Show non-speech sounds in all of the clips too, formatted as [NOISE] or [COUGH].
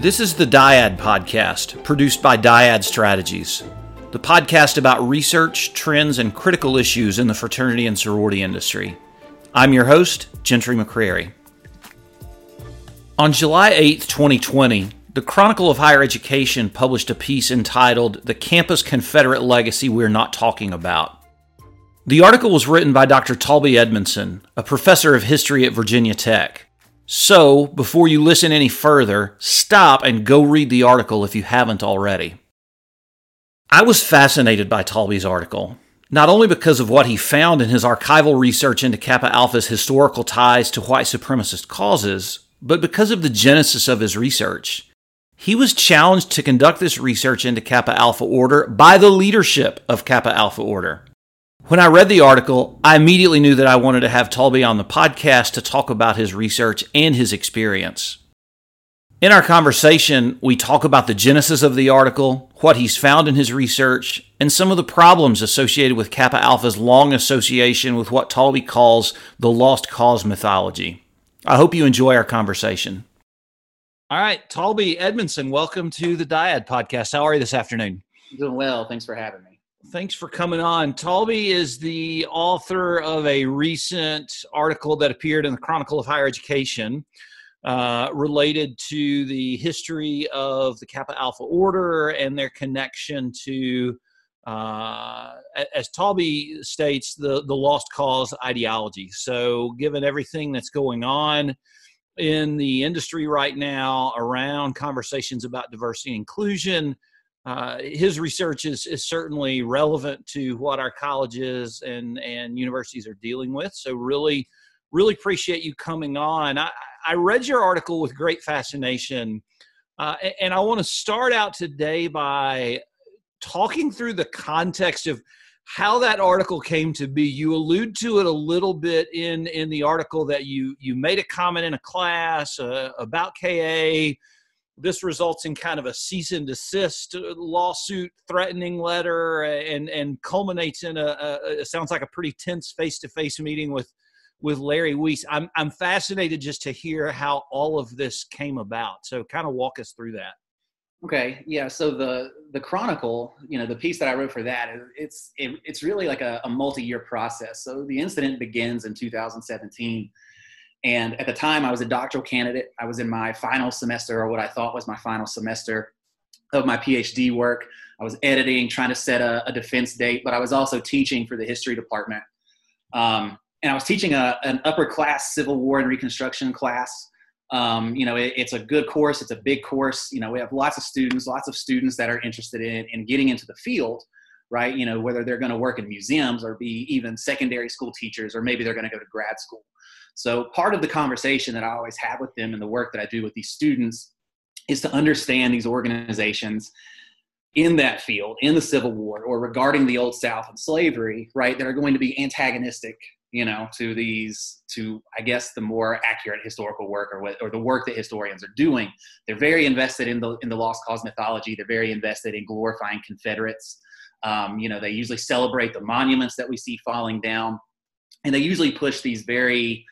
This is the Dyad podcast, produced by Dyad Strategies, the podcast about research, trends, and critical issues in the fraternity and sorority industry. I'm your host, Gentry McCreary. On July 8, 2020, the Chronicle of Higher Education published a piece entitled The Campus Confederate Legacy We're Not Talking About. The article was written by Dr. Taulby Edmondson, a professor of history at Virginia Tech. So, before you listen any further, stop and go read the article if you haven't already. I was fascinated by Taulby's article, not only because of what he found in his archival research into Kappa Alpha's historical ties to white supremacist causes, but because of the genesis of his research. He was challenged to conduct this research into Kappa Alpha Order by the leadership of Kappa Alpha Order. When I read the article, I immediately knew that I wanted to have Taulby on the podcast to talk about his research and his experience. In our conversation, we talk about the genesis of the article, what he's found in his research, and some of the problems associated with Kappa Alpha's long association with what Taulby calls the lost cause mythology. I hope you enjoy our conversation. All right, Taulby Edmondson, welcome to the Dyad podcast. How are you this afternoon? Doing well. Thanks for having me. Thanks for coming on. Taulby is the author of a recent article that appeared in the Chronicle of Higher Education uh, related to the history of the Kappa Alpha Order and their connection to, uh, as Taulby states, the, the lost cause ideology. So, given everything that's going on, in the industry right now around conversations about diversity and inclusion, uh, his research is, is certainly relevant to what our colleges and, and universities are dealing with. So, really, really appreciate you coming on. I, I read your article with great fascination, uh, and I want to start out today by talking through the context of how that article came to be. You allude to it a little bit in in the article that you you made a comment in a class uh, about KA this results in kind of a cease and desist uh, lawsuit threatening letter and and culminates in a, a, a sounds like a pretty tense face-to-face meeting with with Larry Wiese. I'm I'm fascinated just to hear how all of this came about. So kind of walk us through that. Okay, yeah. So the the Chronicle, you know, the piece that I wrote for that, it's it, it's really like a, a multi-year process. So the incident begins in 2017 and at the time, I was a doctoral candidate. I was in my final semester, or what I thought was my final semester of my PhD work. I was editing, trying to set a, a defense date, but I was also teaching for the history department. Um, and I was teaching a, an upper class Civil War and Reconstruction class. Um, you know, it, it's a good course. It's a big course. You know, we have lots of students, lots of students that are interested in, in getting into the field, right? You know, whether they're going to work in museums or be even secondary school teachers, or maybe they're going to go to grad school. So part of the conversation that I always have with them and the work that I do with these students is to understand these organizations in that field, in the Civil War, or regarding the Old South and slavery, right, that are going to be antagonistic, you know, to these, to I guess the more accurate historical work or what, or the work that historians are doing. They're very invested in the in the lost cause mythology. They're very invested in glorifying Confederates. Um, you know, they usually celebrate the monuments that we see falling down, and they usually push these very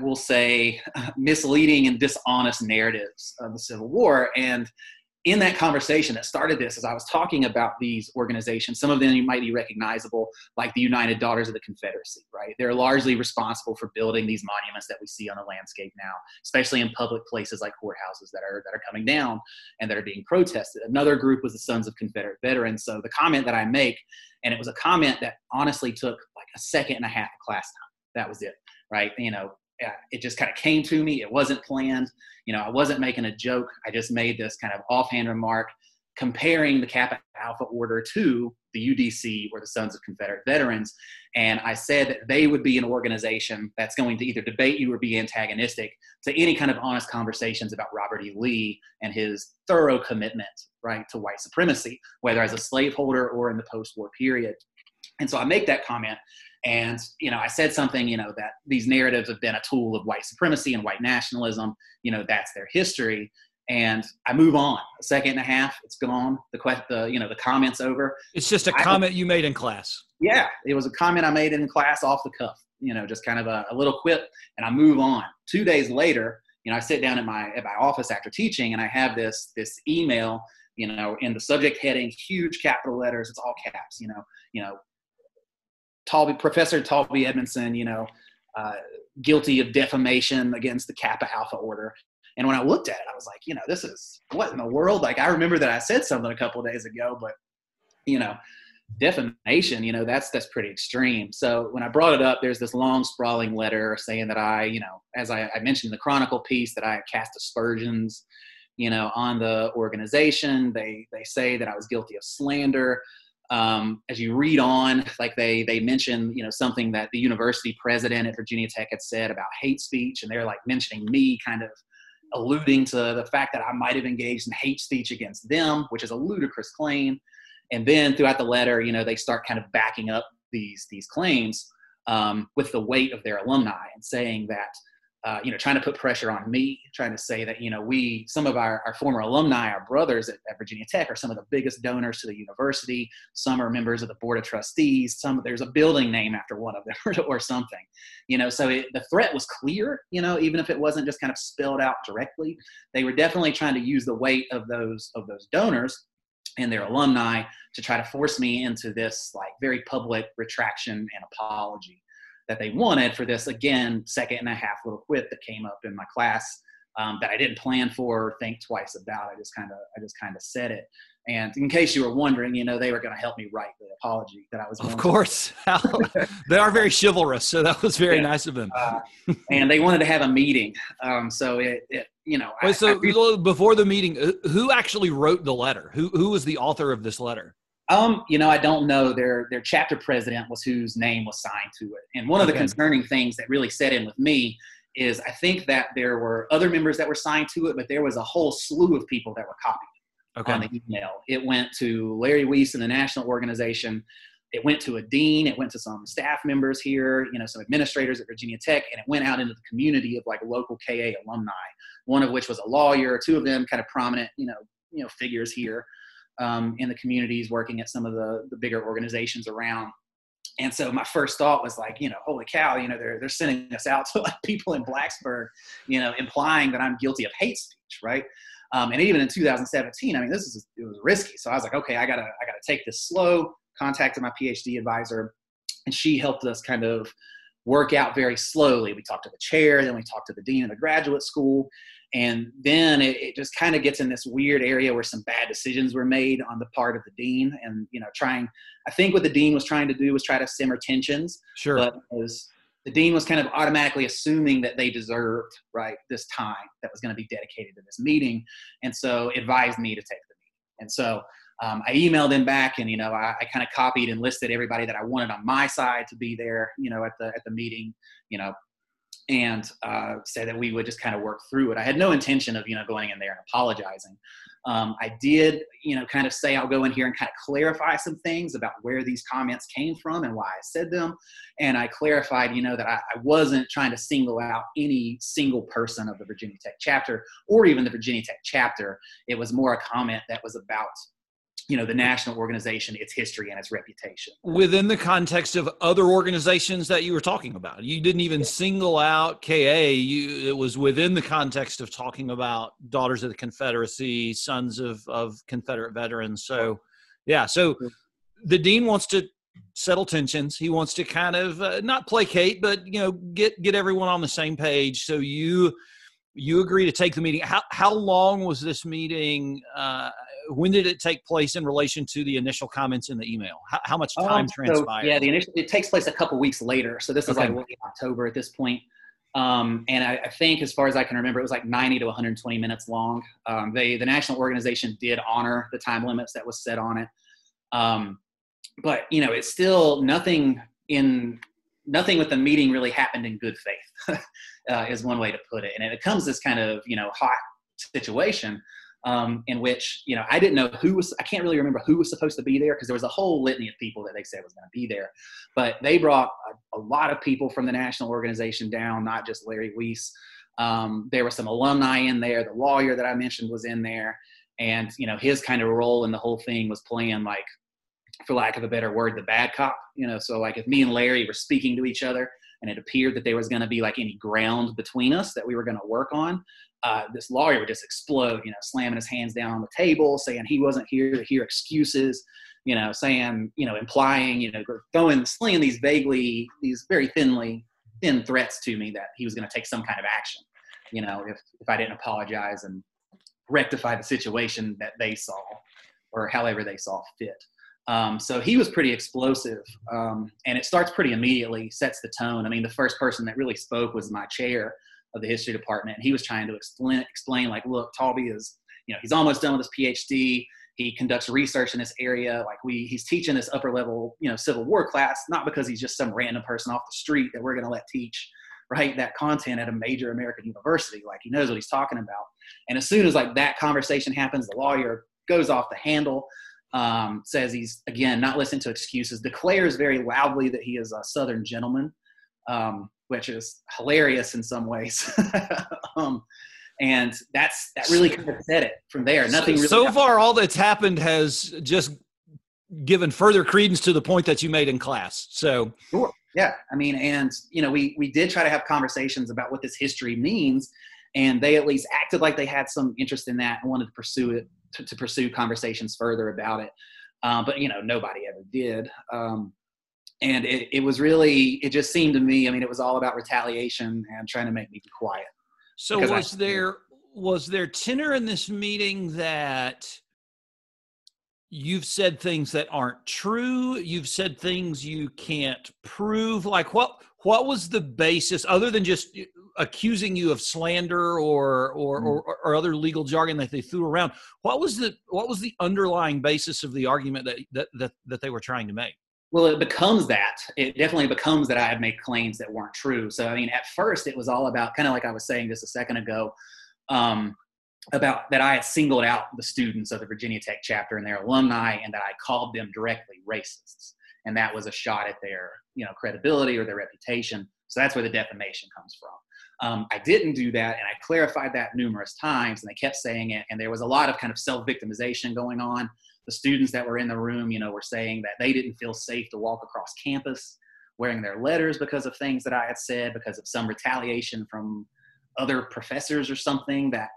we'll say, misleading and dishonest narratives of the Civil War. And in that conversation that started this, as I was talking about these organizations, some of them you might be recognizable, like the United Daughters of the Confederacy, right? They're largely responsible for building these monuments that we see on the landscape now, especially in public places like courthouses that are that are coming down and that are being protested. Another group was the Sons of Confederate Veterans. So the comment that I make, and it was a comment that honestly took like a second and a half of class time. That was it, right? You know, it just kind of came to me. It wasn't planned. You know, I wasn't making a joke. I just made this kind of offhand remark comparing the Kappa Alpha Order to the UDC or the Sons of Confederate Veterans. And I said that they would be an organization that's going to either debate you or be antagonistic to any kind of honest conversations about Robert E. Lee and his thorough commitment, right, to white supremacy, whether as a slaveholder or in the post war period. And so I make that comment. And, you know, I said something, you know, that these narratives have been a tool of white supremacy and white nationalism. You know, that's their history. And I move on. A second and a half, it's gone. The the you know, the comments over. It's just a comment you made in class. Yeah, it was a comment I made in class off the cuff. You know, just kind of a, a little quip, and I move on. Two days later, you know, I sit down at my at my office after teaching, and I have this this email, you know, in the subject heading, huge capital letters, it's all caps, you know, you know, Taulby, Professor Taulby Edmondson, you know, uh, guilty of defamation against the Kappa Alpha Order. And when I looked at it, I was like, you know, this is what in the world? Like, I remember that I said something a couple days ago, but you know, defamation, you know, that's that's pretty extreme. So when I brought it up, there's this long sprawling letter saying that I, you know, as I, I mentioned in the Chronicle piece, that I cast aspersions, you know, on the organization. They they say that I was guilty of slander. Um, as you read on, like they they mention, you know, something that the university president at Virginia Tech had said about hate speech, and they're like mentioning me, kind of alluding to the fact that I might have engaged in hate speech against them, which is a ludicrous claim. And then throughout the letter you know they start kind of backing up these these claims um, with the weight of their alumni and saying that uh, you know trying to put pressure on me trying to say that you know we some of our, our former alumni our brothers at, at, virginia tech are some of the biggest donors to the university. Some are members of the board of trustees. Some there's a building name after one of them [LAUGHS] or something you know. So it, the threat was clear you know even if it wasn't just kind of spelled out directly. They were definitely trying to use the weight of those of those donors and their alumni to try to force me into this like very public retraction and apology that they wanted for this again second and a half little quip that came up in my class um, that I didn't plan for or think twice about. I just kind of I just kind of said it. And in case you were wondering, you know, they were going to help me write the apology that I was. Of course, [LAUGHS] they are very chivalrous, so that was very yeah. nice of them. uh, and they wanted to have a meeting, um, so it, it, you know. Wait, I, so I, before the meeting, who actually wrote the letter? Who who was the author of this letter? Um, you know, I don't know. Their their chapter president was whose name was signed to it. And one of the concerning things that really set in with me is I think that there were other members that were signed to it, but there was a whole slew of people that were copied okay. on the email. It went to Larry Wiese and the national organization. It went to a dean. It went to some staff members here, you know, some administrators at Virginia Tech, and it went out into the community of like local KA alumni. One of which was a lawyer. Two of them kind of prominent, you know, you know, figures here um, in the communities, working at some of the the bigger organizations around. And so my first thought was like, you know, holy cow, you know, they're they're sending us out to like people in Blacksburg, you know, implying that I'm guilty of hate speech, right? Um, and even in 2017, I mean, this is it was risky. So I was like, okay, I gotta I gotta take this slow. Contacted my PhD advisor, and she helped us kind of work out very slowly. We talked to the chair, then we talked to the dean of the graduate school, and then it, it just kind of gets in this weird area where some bad decisions were made on the part of the dean, and you know, trying. I think what the dean was trying to do was try to simmer tensions. Sure. But was the dean was kind of automatically assuming that they deserved right this time that was going to be dedicated to this meeting and so advised me to take the meeting and so um, i emailed him back and you know i, I kind of copied and listed everybody that i wanted on my side to be there you know at the at the meeting you know and uh, said that we would just kind of work through it i had no intention of you know going in there and apologizing um, I did, you know, kind of say I'll go in here and kind of clarify some things about where these comments came from and why I said them. And I clarified, you know, that I, I wasn't trying to single out any single person of the Virginia Tech chapter or even the Virginia Tech chapter. It was more a comment that was about you know the national organization its history and its reputation. Within the context of other organizations that you were talking about. You didn't even single out ka you it was within the context of talking about daughters of the confederacy sons of of confederate veterans. So yeah so the dean wants to settle tensions. He wants to kind of uh, not placate but you know get get everyone on the same page. So you you agree to take the meeting. How, how long was this meeting uh, when did it take place in relation to the initial comments in the email? How, how much time um, transpired? So, yeah, the initial it takes place a couple weeks later. So this is okay. like October at this point. Um, and I, I, think, as far as I can remember, it was like 90 to 120 minutes long. Um, they, the national organization, did honor the time limits that was set on it. Um, but you know, it's still nothing in nothing with the meeting really happened in good faith, [LAUGHS] uh, is one way to put it. And it becomes this kind of you know hot situation um, in which you know I didn't know who was I can't really remember who was supposed to be there because there was a whole litany of people that they said was going to be there, but they brought a, a, lot of people from the national organization down, not just Larry Wiese. Um, there were some alumni in there. The lawyer that I mentioned was in there, and you know his kind of role in the whole thing was playing like, for lack of a better word, the bad cop. You know, so like if me and Larry were speaking to each other, and it appeared that there was going to be like any ground between us that we were going to work on, uh, this lawyer would just explode, you know, slamming his hands down on the table, saying he wasn't here to hear excuses, you know, saying, you know, implying, you know, throwing, slinging these vaguely, these very thinly, thin threats to me that he was going to take some kind of action, you know, if, if I didn't apologize and rectify the situation that they saw or however they saw fit. Um, so he was pretty explosive, um, and it starts pretty immediately, sets the tone. I mean, the first person that really spoke was my chair of the history department, and he was trying to explain, explain like, look, Taulby is, you know, he's almost done with his PhD. He conducts research in this area. Like we, he's teaching this upper level, you know, Civil War class, not because he's just some random person off the street that we're going to let teach, right, that content at a major American university. Like he knows what he's talking about. And as soon as like that conversation happens, the lawyer goes off the handle um, says he's again not listening to excuses, declares very loudly that he is a Southern gentleman, um, which is hilarious in some ways. [LAUGHS] um, and that's that really kind of said it from there. Nothing. So, really so far, all that's happened has just given further credence to the point that you made in class. So sure. Yeah, I mean, and you know, we we did try to have conversations about what this history means, and they at least acted like they had some interest in that and wanted to pursue it to, to pursue conversations further about it. Uh, but you know, nobody ever did. Um, and it, it was really, it just seemed to me. I mean, it was all about retaliation and trying to make me be quiet. So was I, there was there tenor in this meeting that you've said things that aren't true you've said things you can't prove like what what was the basis other than just accusing you of slander or or, mm. or or other legal jargon that they threw around what was the what was the underlying basis of the argument that that that, that they were trying to make well it becomes that it definitely becomes that i have made claims that weren't true so i mean at first it was all about kind of like i was saying just a second ago um, about that i had singled out the students of the virginia tech chapter and their alumni and that i called them directly racists and that was a shot at their you know credibility or their reputation so that's where the defamation comes from um, I didn't do that, and I clarified that numerous times, and they kept saying it. And there was a lot of kind of self-victimization going on. The students that were in the room, you know, were saying that they didn't feel safe to walk across campus wearing their letters because of things that I had said, because of some retaliation from other professors or something that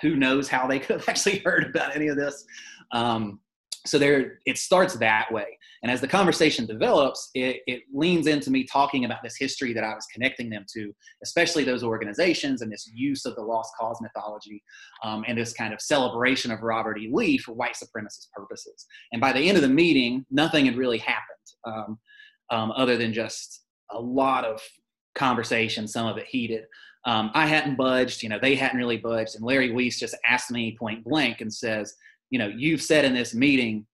who knows how they [LAUGHS] could have actually heard about any of this. Um, so there it starts that way. And as the conversation develops it, it, leans into me talking about this history that i was connecting them to especially those organizations and this use of the lost cause mythology um, and this kind of celebration of robert e. Lee for white supremacist purposes. And by the end of the meeting nothing had really happened um, um, other than just a lot of conversation some of it heated. Um, i hadn't budged you know they hadn't really budged. And larry Wiese just asked me point blank and says you know you've said in this meeting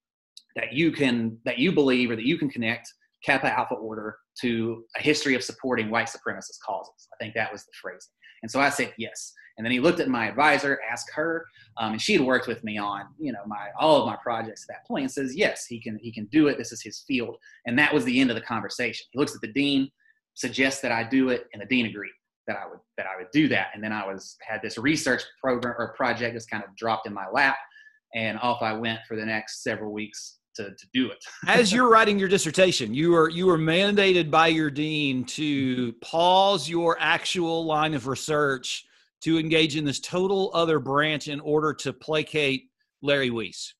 that you can that you believe or that you can connect kappa alpha order to a history of supporting white supremacist causes. I think that was the phrase. And so i said yes. And then he looked at my advisor asked her um, and she had worked with me on you know my all of my projects at that point and says yes he can he can do it. This is his field. And that was the end of the conversation. He looks at the dean suggests that i do it and the dean agreed that i would that i would do that. And then i was had this research program or project just kind of dropped in my lap and off I went for the next several weeks to, to do it. [LAUGHS] As you're writing your dissertation, you are you were mandated by your dean to pause your actual line of research to engage in this total other branch in order to placate Larry Wiese.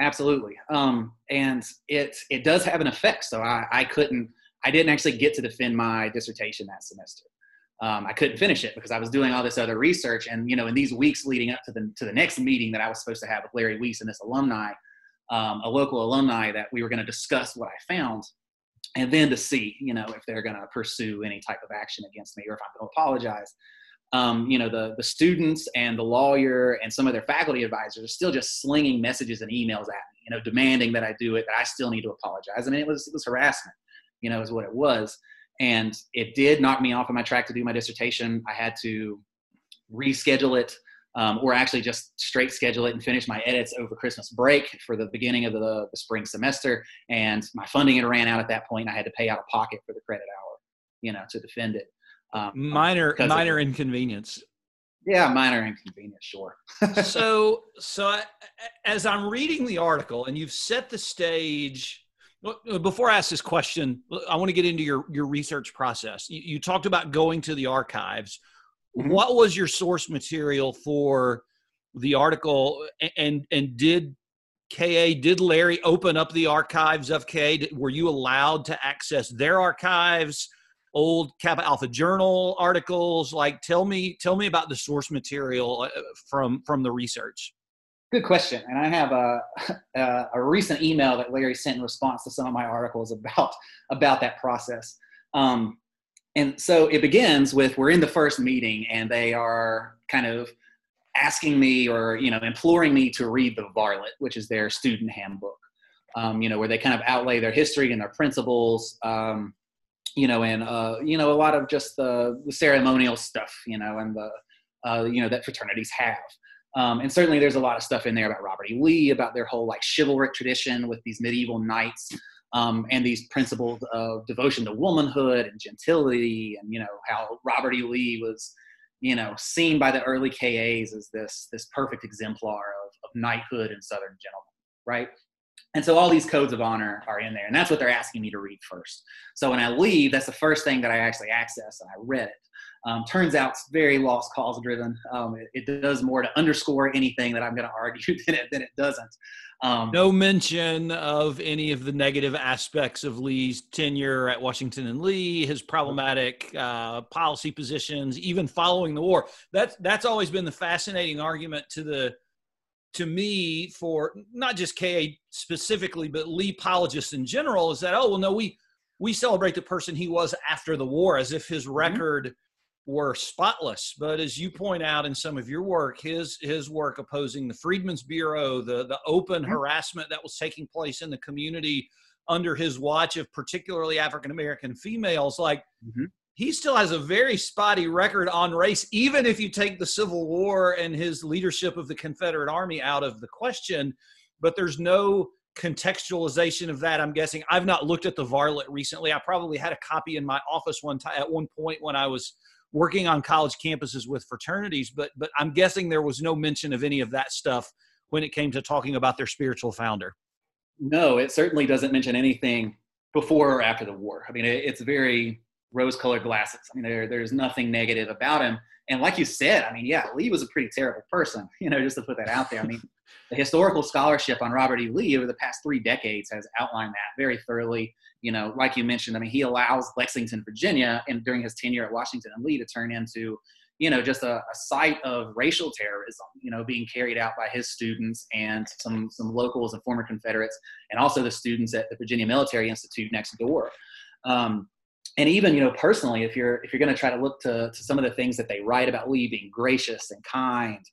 Absolutely, um, and it it does have an effect. So I, I couldn't, I didn't actually get to defend my dissertation that semester um, I couldn't finish it because I was doing all this other research. And you know, in these weeks leading up to the to the next meeting that I was supposed to have with Larry Wiese and this alumni, um, a local alumni, that we were going to discuss what I found, and then to see, you know, if they're going to pursue any type of action against me or if I'm going to apologize. Um, you know, the the students and the lawyer and some of their faculty advisors are still just slinging messages and emails at me, you know, demanding that I do it, that I still need to apologize. I mean, it was it was harassment, you know, is what it was and it did knock me off of my track to do my dissertation. I had to reschedule it, um, or actually just straight schedule it and finish my edits over Christmas break for the beginning of the, the spring semester. And my funding had ran out at that point. I had to pay out of pocket for the credit hour, you know, to defend it. Um, minor minor inconvenience. Yeah, minor inconvenience, sure. [LAUGHS] so, so I, as I'm reading the article, and you've set the stage before I ask this question, I want to get into your your research process. You, you talked about going to the archives. Mm-hmm. What was your source material for the article, and and did KA did Larry open up the archives of KA? Were you allowed to access their archives? Old Kappa Alpha Journal articles, like tell me tell me about the source material uh, from from the research. Good question. And I have a, [LAUGHS] a, a, recent email that Larry sent in response to some of my articles about, [LAUGHS] about that process. Um, and so it begins with we're in the first meeting and they are kind of asking me or, you know, imploring me to read the Varlet, which is their student handbook, um, you know, where they kind of outlay their history and their principles, um, you know, and, uh, you know, a lot of just the, the ceremonial stuff, you know, and the, uh, you know, that fraternities have. Um, and certainly there's a lot of stuff in there about Robert E. Lee, about their whole like chivalric tradition with these medieval knights um, and these principles of devotion to womanhood and gentility and, you know, how Robert E. Lee was, you know, seen by the early KAs as this, this perfect exemplar of, of knighthood and Southern gentleman, right? And so all these codes of honor are in there, and that's what they're asking me to read first. So when I leave, that's the first thing that I actually access, and I read it. Um, turns out it's very lost cause driven. Um, it, it, does more to underscore anything that I'm going to argue [LAUGHS] than it, than it doesn't. Um, no mention of any of the negative aspects of Lee's tenure at Washington and Lee, his problematic uh, policy positions, even following the war. That's that's always been the fascinating argument to the to me for not just KA specifically, but Lee apologists in general is that oh well no we we celebrate the person he was after the war as if his mm-hmm. Were spotless. But as you point out in some of your work, his his work opposing the Freedmen's Bureau, the the open mm-hmm. harassment that was taking place in the community under his watch of particularly African American females, like mm-hmm. he still has a very spotty record on race, even if you take the Civil War and his leadership of the Confederate Army out of the question. But there's no contextualization of that i'm guessing i've not looked at the varlet recently i probably had a copy in my office one time at one point when i was working on college campuses with fraternities, but but I'm guessing there was no mention of any of that stuff when it came to talking about their spiritual founder. No, it certainly doesn't mention anything before or after the war. I mean, it's very rose-colored glasses. I mean, there, there's nothing negative about him. And like you said, I mean, yeah, Lee was a pretty terrible person. [LAUGHS] You know, just to put that out there. I mean, the historical scholarship on Robert E. Lee over the past three decades has outlined that very thoroughly you know, like you mentioned, I mean, he allows Lexington, Virginia, and during his tenure at Washington and Lee, to turn into, you know, just a, a site of racial terrorism, you know, being carried out by his students and some some locals and former Confederates, and also the students at the Virginia Military Institute next door. Um, and even you know personally if you're if you're going to try to look to, to some of the things that they write about lee being gracious and kind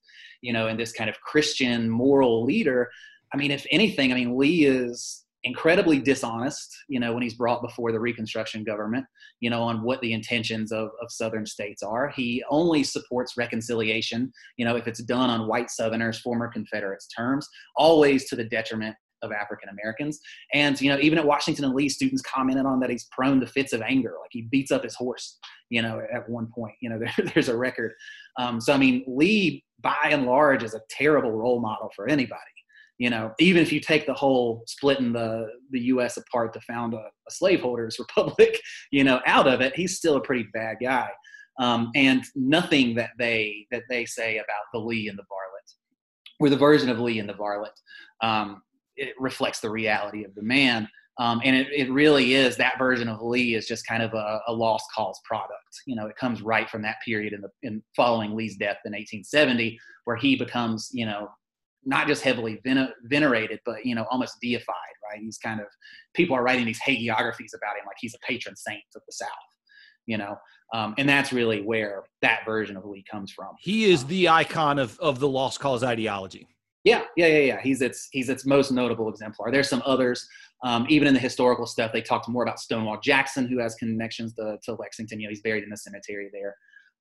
you know and this kind of christian moral leader i mean if anything i mean lee is incredibly dishonest, you know, when he's brought before the Reconstruction government, you know, on what the intentions of, of Southern states are. He only supports reconciliation, you know, if it's done on white Southerners, former Confederates terms, always to the detriment of African Americans. And, you know, even at Washington and Lee, students commented on that he's prone to fits of anger. Like he beats up his horse, you know, at one point, you know, [LAUGHS] there, there's a record. Um, so, I mean, Lee, by and large, is a terrible role model for anybody you know, even if you take the whole splitting the the U.S. apart to found a, a slaveholders [LAUGHS] republic, you know, out of it, he's still a pretty bad guy. Um, and nothing that they that they say about the Lee and the Varlet, or the version of Lee and the Varlet, um, it reflects the reality of the man. Um, and it, it really is that version of Lee is just kind of a, a, lost cause product. You know, it comes right from that period in the in following Lee's death in 1870, where he becomes you know not just heavily venerated, but you know almost deified. Right? He's kind of people are writing these hagiographies about him like he's a patron saint of the South. You know, um, and that's really where that version of Lee comes from. He is the icon of of the lost cause ideology. Yeah, yeah, yeah, yeah. He's its he's its most notable exemplar. There's some others, um, even in the historical stuff. They talked more about Stonewall Jackson, who has connections to, to Lexington. You know, he's buried in the cemetery there.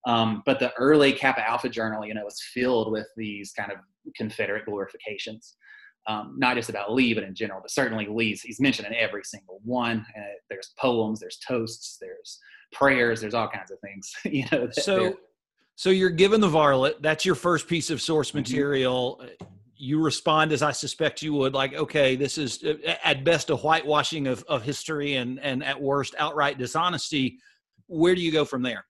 Um, but the early Kappa Alpha journal, you know, was filled with these kind of Confederate glorifications. Um, not just about Lee, but in general, but certainly Lee's, he's mentioned in every single one. Uh, there's poems, there's toasts, there's prayers, there's all kinds of things, [LAUGHS] you know. so, so you're given the varlet. That's your first piece of source mm-hmm. material. Mm-hmm. you respond as I suspect you would, like, okay, this is uh, at best a whitewashing of, of history and, and at worst outright dishonesty. Where do you go from there?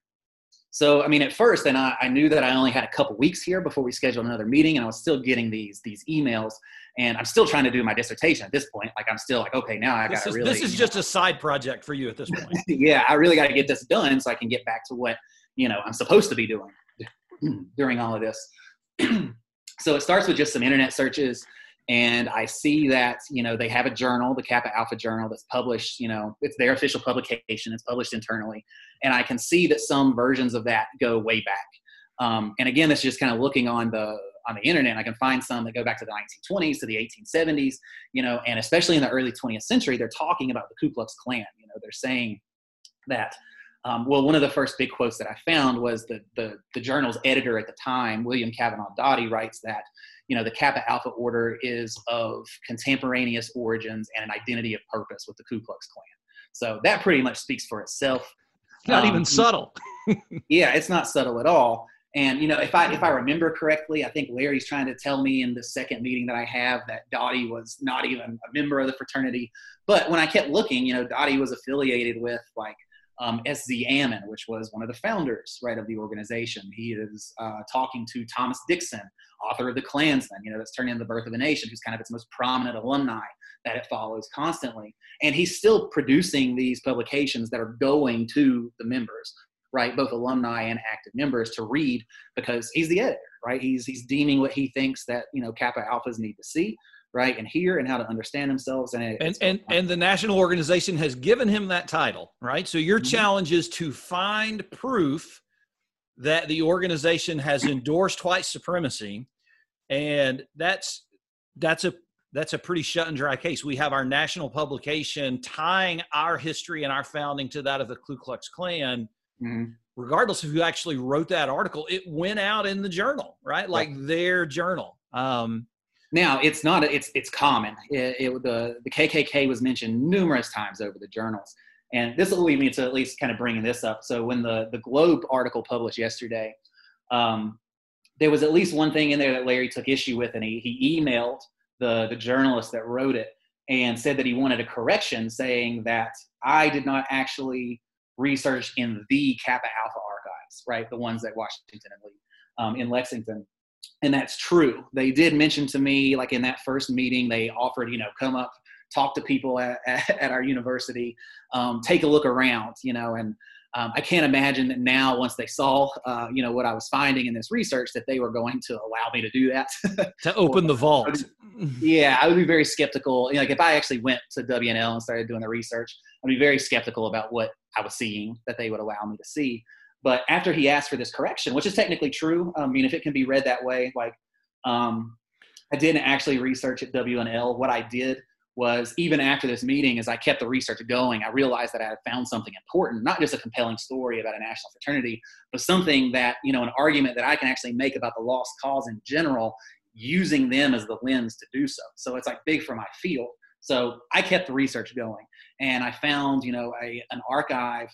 So, I mean, at first, and I, I knew that I only had a couple weeks here before we scheduled another meeting, and I was still getting these these emails, and I'm still trying to do my dissertation at this point. Like, I'm still like, okay, now I got to really. This is just know, a side project for you at this point. [LAUGHS] yeah, I really got to get this done so I can get back to what you know I'm supposed to be doing [CLEARS THROAT] during all of this. [CLEARS THROAT] so it starts with just some internet searches and I see that you know they have a journal, the Kappa Alpha Journal, that's published. You know, it's their official publication. It's published internally, and I can see that some versions of that go way back. Um, and again, it's just kind of looking on the on the internet. I can find some that go back to the 1920s to the 1870s. You know, and especially in the early 20th century, they're talking about the Ku Klux Klan. You know, they're saying that um, well, one of the first big quotes that I found was the, the, the journal's editor at the time, William Cavanaugh Dottie, writes that you know the Kappa Alpha Order is of contemporaneous origins and an identity of purpose with the Ku Klux Klan. So that pretty much speaks for itself. Not um, even subtle. [LAUGHS] yeah, it's not subtle at all. And you know, if I if I remember correctly, I think Larry's trying to tell me in the second meeting that I have that Dottie was not even a member of the fraternity. But when I kept looking, you know, Dottie was affiliated with like um, S.Z. Ammen, which was one of the founders, right, of the organization. He is uh, talking to Thomas Dixon, author of the Klansman, you know, that's turning in the birth of a nation, who's kind of its most prominent alumni that it follows constantly. And he's still producing these publications that are going to the members, right, both alumni and active members to read because he's the editor, right? He's he's deeming what he thinks that you know Kappa Alphas need to see right and hear and how to understand themselves and and and, and the national organization has given him that title right so your mm-hmm. challenge is to find proof that the organization has [COUGHS] endorsed white supremacy and that's that's a that's a pretty shut and dry case we have our national publication tying our history and our founding to that of the ku klux klan mm-hmm. regardless of who actually wrote that article it went out in the journal right like right. their journal um, now it's not it's it's common. It, it, the the KKK was mentioned numerous times over the journals, and this will lead me to at least kind of bringing this up. So when the the Globe article published yesterday, um, there was at least one thing in there that Larry took issue with, and he he emailed the the journalist that wrote it and said that he wanted a correction, saying that I did not actually research in the Kappa Alpha archives, right, the ones at Washington and Lee um, in Lexington and that's true. They did mention to me, like in that first meeting, they offered, you know, come up, talk to people [LAUGHS] at, at our university, um, take a look around, you know, and um, I can't imagine that now, once they saw, uh, you know, what I was finding in this research, that they were going to allow me to do that. [LAUGHS] to open the vault. yeah, I would be very skeptical. You know, like if I actually went to W&L and started doing the research, I'd be very skeptical about what I was seeing that they would allow me to see. But after he asked for this correction, which is technically true, I mean, if it can be read that way, like um, I didn't actually research at W&L. What I did was even after this meeting, as I kept the research going, I realized that I had found something important, not just a compelling story about a national fraternity, but something that, you know, an argument that I can actually make about the lost cause in general, using them as the lens to do so. So it's like big for my field. So I kept the research going and I found, you know, a, an archive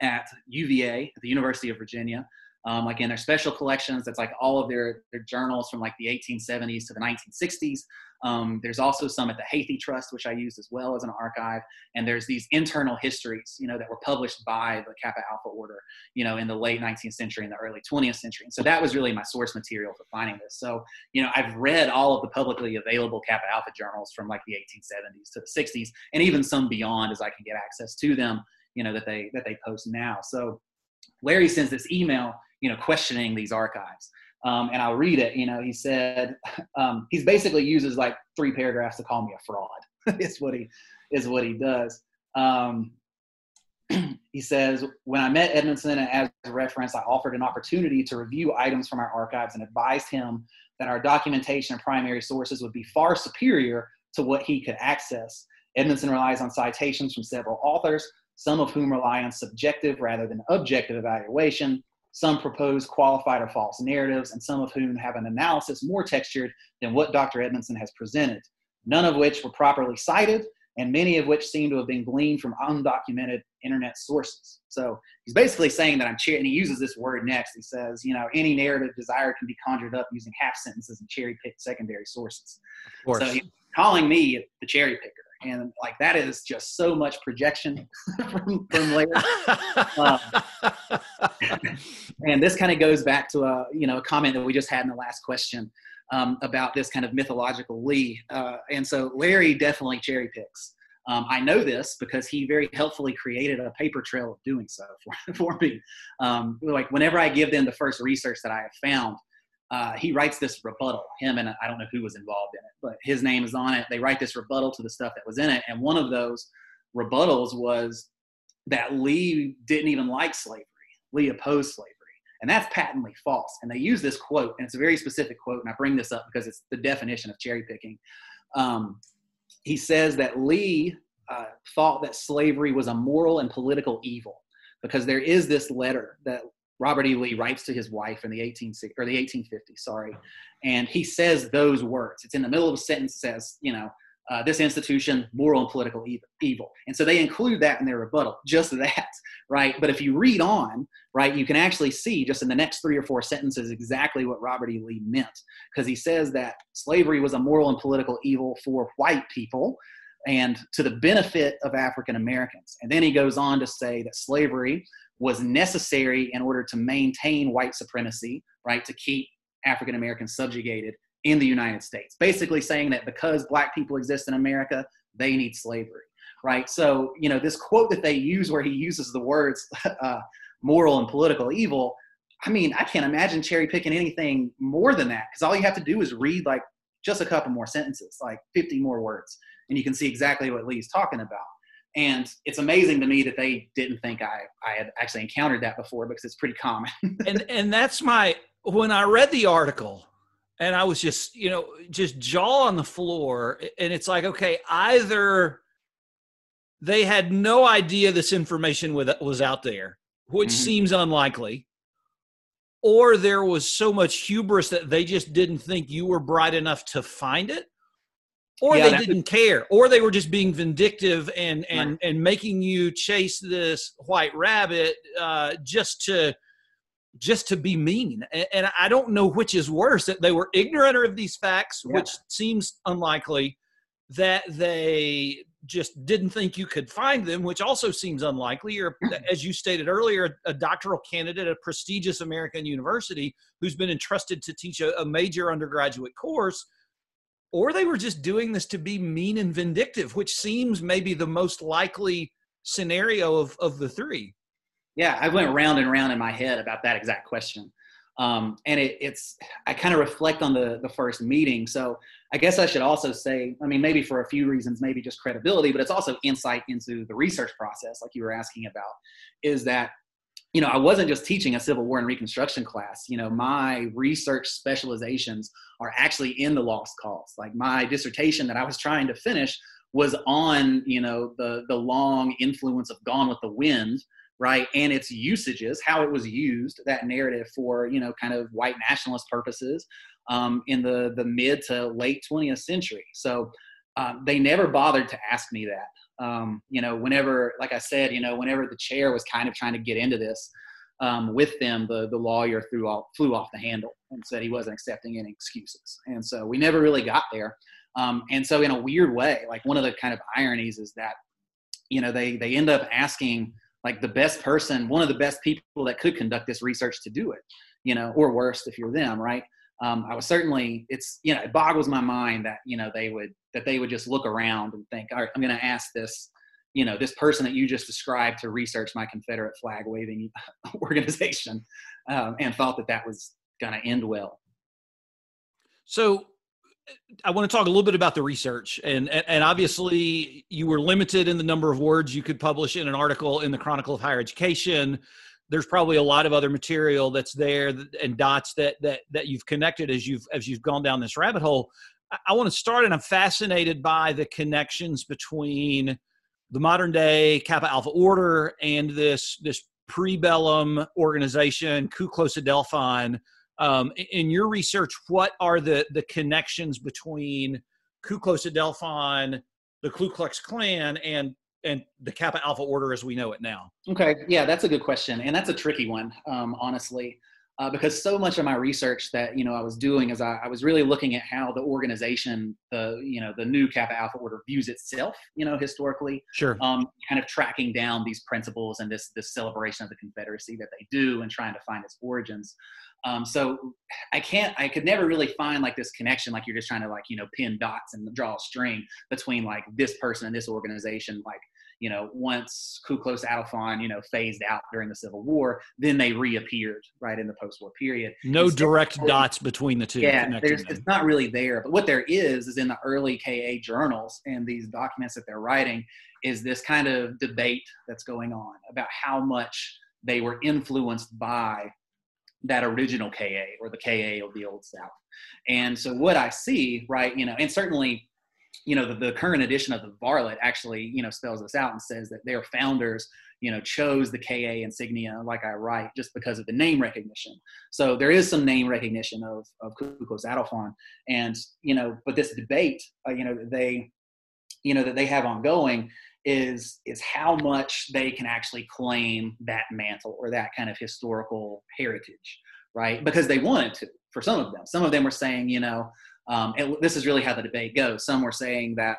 at UVA, at the University of Virginia. Um, like in their special collections, that's like all of their, their journals from like the 1870s to the 1960s. Um, there's also some at the Hathi Trust, which I used as well as an archive. And there's these internal histories, you know, that were published by the Kappa Alpha Order, you know, in the late 19th century and the early 20th century. And so that was really my source material for finding this. So, you know, I've read all of the publicly available Kappa Alpha journals from like the 1870s to the 60s, and even some beyond as I can get access to them you know that they that they post now. So larry sends this email you know questioning these archives. Um, and i'll read it you know he said [LAUGHS] um, he's basically uses like three paragraphs to call me a fraud [LAUGHS] is what he is what he does. Um, [CLEARS THROAT] he says when i met edmondson as a reference i offered an opportunity to review items from our archives and advised him that our documentation and primary sources would be far superior to what he could access. Edmondson relies on citations from several authors some of whom rely on subjective rather than objective evaluation. Some propose qualified or false narratives, and some of whom have an analysis more textured than what Dr. Edmondson has presented, none of which were properly cited and many of which seem to have been gleaned from undocumented internet sources. So he's basically saying that I'm cherry, and he uses this word next. He says, you know, any narrative desire can be conjured up using half sentences and cherry picked secondary sources. Of course. So he's calling me the cherry picker. And like that is just so much projection [LAUGHS] from, from Larry. um, [LAUGHS] and this kind of goes back to a you know a comment that we just had in the last question um, about this kind of mythological Lee. Uh, and so Larry definitely cherry picks. Um, I know this because he very helpfully created a paper trail of doing so [LAUGHS] for, for me. Um, like whenever I give them the first research that I have found, uh, he writes this rebuttal. Him and I don't know who was involved in it, but his name is on it. They write this rebuttal to the stuff that was in it, and one of those rebuttals was that Lee didn't even like slavery. Lee opposed slavery. And that's patently false. And they use this quote, and it's a very specific quote, and I bring this up because it's the definition of cherry picking. Um, he says that Lee uh, thought that slavery was a moral and political evil because there is this letter that Robert E. Lee writes to his wife in the 18 or the 1850s, sorry, and he says those words. It's in the middle of a sentence. Says, you know, uh, this institution moral and political evil. And so they include that in their rebuttal, [LAUGHS] just that, right? But if you read on, right, you can actually see just in the next three or four sentences exactly what Robert E. Lee meant. Because he says that slavery was a moral and political evil for white people and to the benefit of African Americans. And then he goes on to say that slavery was necessary in order to maintain white supremacy, right, to keep African Americans subjugated in the United States, basically saying that because black people exist in America, they need slavery, right? So, you know, this quote that they use where he uses the words [LAUGHS] uh, moral and political evil, I mean, I can't imagine cherry picking anything more than that because all you have to do is read like just a couple more sentences, like 50 more words, and you can see exactly what Lee's talking about. And it's amazing to me that they didn't think I, I had actually encountered that before because it's pretty common. [LAUGHS] and and that's my when I read the article, and I was just, you know, just jaw on the floor. And it's like, okay, either they had no idea this information was out there, which mm-hmm. seems unlikely, or there was so much hubris that they just didn't think you were bright enough to find it, or yeah, they didn't care, or they were just being vindictive and and right. and making you chase this white rabbit uh, just to just to be mean. And I don't know which is worse that they were ignorant of these facts, yeah. which seems unlikely, that they just didn't think you could find them, which also seems unlikely. Or, as you stated earlier, a doctoral candidate at a prestigious American university who's been entrusted to teach a, a major undergraduate course. Or they were just doing this to be mean and vindictive, which seems maybe the most likely scenario of, of the three. Yeah i went round and round in my head about that exact question. Um, and it, it's i kind of reflect on the the first meeting. So i guess i should also say i mean maybe for a few reasons maybe just credibility but it's also insight into the research process like you were asking about is that you know i wasn't just teaching a civil war and reconstruction class. You know my research specializations are actually in the lost cause. Like my dissertation that i was trying to finish was on you know the the long influence of gone with the wind right and its usages how it was used that narrative for you know kind of white nationalist purposes um, in the the mid to late 20th century. So um, they never bothered to ask me that um, you know whenever like i said you know whenever the chair was kind of trying to get into this um, with them the, the lawyer threw off, flew off the handle and said he wasn't accepting any excuses and so we never really got there um, and so in a weird way like one of the kind of ironies is that you know they they end up asking like the best person, one of the best people that could conduct this research to do it, you know, or worst if you're them, right? Um, I was certainly, it's, you know, it boggles my mind that, you know, they would, that they would just look around and think, all right, I'm going to ask this, you know, this person that you just described to research my Confederate flag waving [LAUGHS] organization um, and thought that that was going to end well. So I want to talk a little bit about the research, and, and obviously you were limited in the number of words you could publish in an article in the Chronicle of Higher Education. There's probably a lot of other material that's there and dots that that that you've connected as you've as you've gone down this rabbit hole. I, I want to start, and I'm fascinated by the connections between the modern day Kappa Alpha Order and this this pre-bellum organization, Kuklos Adelphon um, in your research, what are the the connections between Kuklos Adelphon the Ku Klux Klan and and the Kappa Alpha Order as we know it now? Okay, yeah, that's a good question, and that's a tricky one, um, honestly, uh, because so much of my research that you know I was doing is I, I, was really looking at how the organization, the you know the new Kappa Alpha Order views itself, you know, historically, sure, um, kind of tracking down these principles and this this celebration of the Confederacy that they do, and trying to find its origins. Um, so I can't, I could never really find like this connection, like you're just trying to like, you know, pin dots and draw a string between like this person and this organization. Like, you know, once Kuklos Adelphon, you know, phased out during the Civil War, then they reappeared right in the post-war period. No Instead, direct dots between the two. Yeah, it's not really there. But what there is is in the early KA journals and these documents that they're writing is this kind of debate that's going on about how much they were influenced by that original KA or the KA of the Old South. And so what I see, right, you know, and certainly, you know, the, the current edition of the Varlet actually, you know, spells this out and says that their founders, you know, chose the KA insignia, like I write, just because of the name recognition. So there is some name recognition of, of Ku Klux Adelphon. And, you know, but this debate, uh, you know, they, you know, that they have ongoing is is how much they can actually claim that mantle or that kind of historical heritage right? Because they wanted to for some of them. Some of them were saying you know um, and this is really how the debate goes. Some were saying that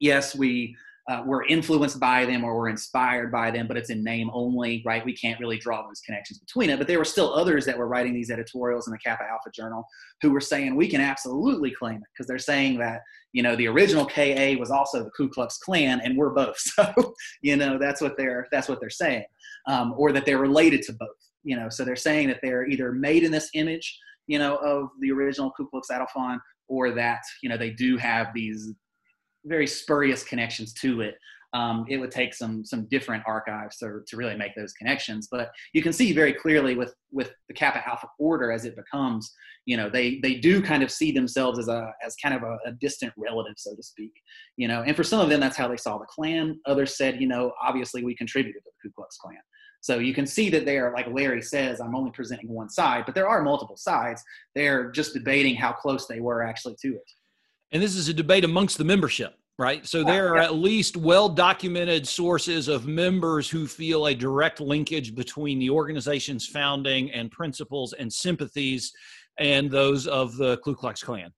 yes we uh, we're influenced by them or we're inspired by them, but it's in name only, right? We can't really draw those connections between it. But there were still others that were writing these editorials in the Kappa Alpha Journal who were saying we can absolutely claim it because they're saying that you know the original KA was also the Ku Klux Klan, and we're both. [LAUGHS] So you know that's what they're that's what they're saying, um, or that they're related to both. You know, so they're saying that they're either made in this image, you know, of the original Kuklos Adelphon, or that you know they do have these very spurious connections to it. Um, it would take some some different archives to, to really make those connections. But you can see very clearly with with the Kappa Alpha order as it becomes, you know, they they do kind of see themselves as a as kind of a, a distant relative, so to speak. You know, and for some of them that's how they saw the Klan. Others said, you know, obviously we contributed to the Ku Klux Klan. So you can see that they are, like Larry says, I'm only presenting one side, but there are multiple sides. They're just debating how close they were actually to it. And this is a debate amongst the membership, right? So there are at least well documented sources of members who feel a direct linkage between the organization's founding and principles and sympathies and those of the Ku Klux Klan.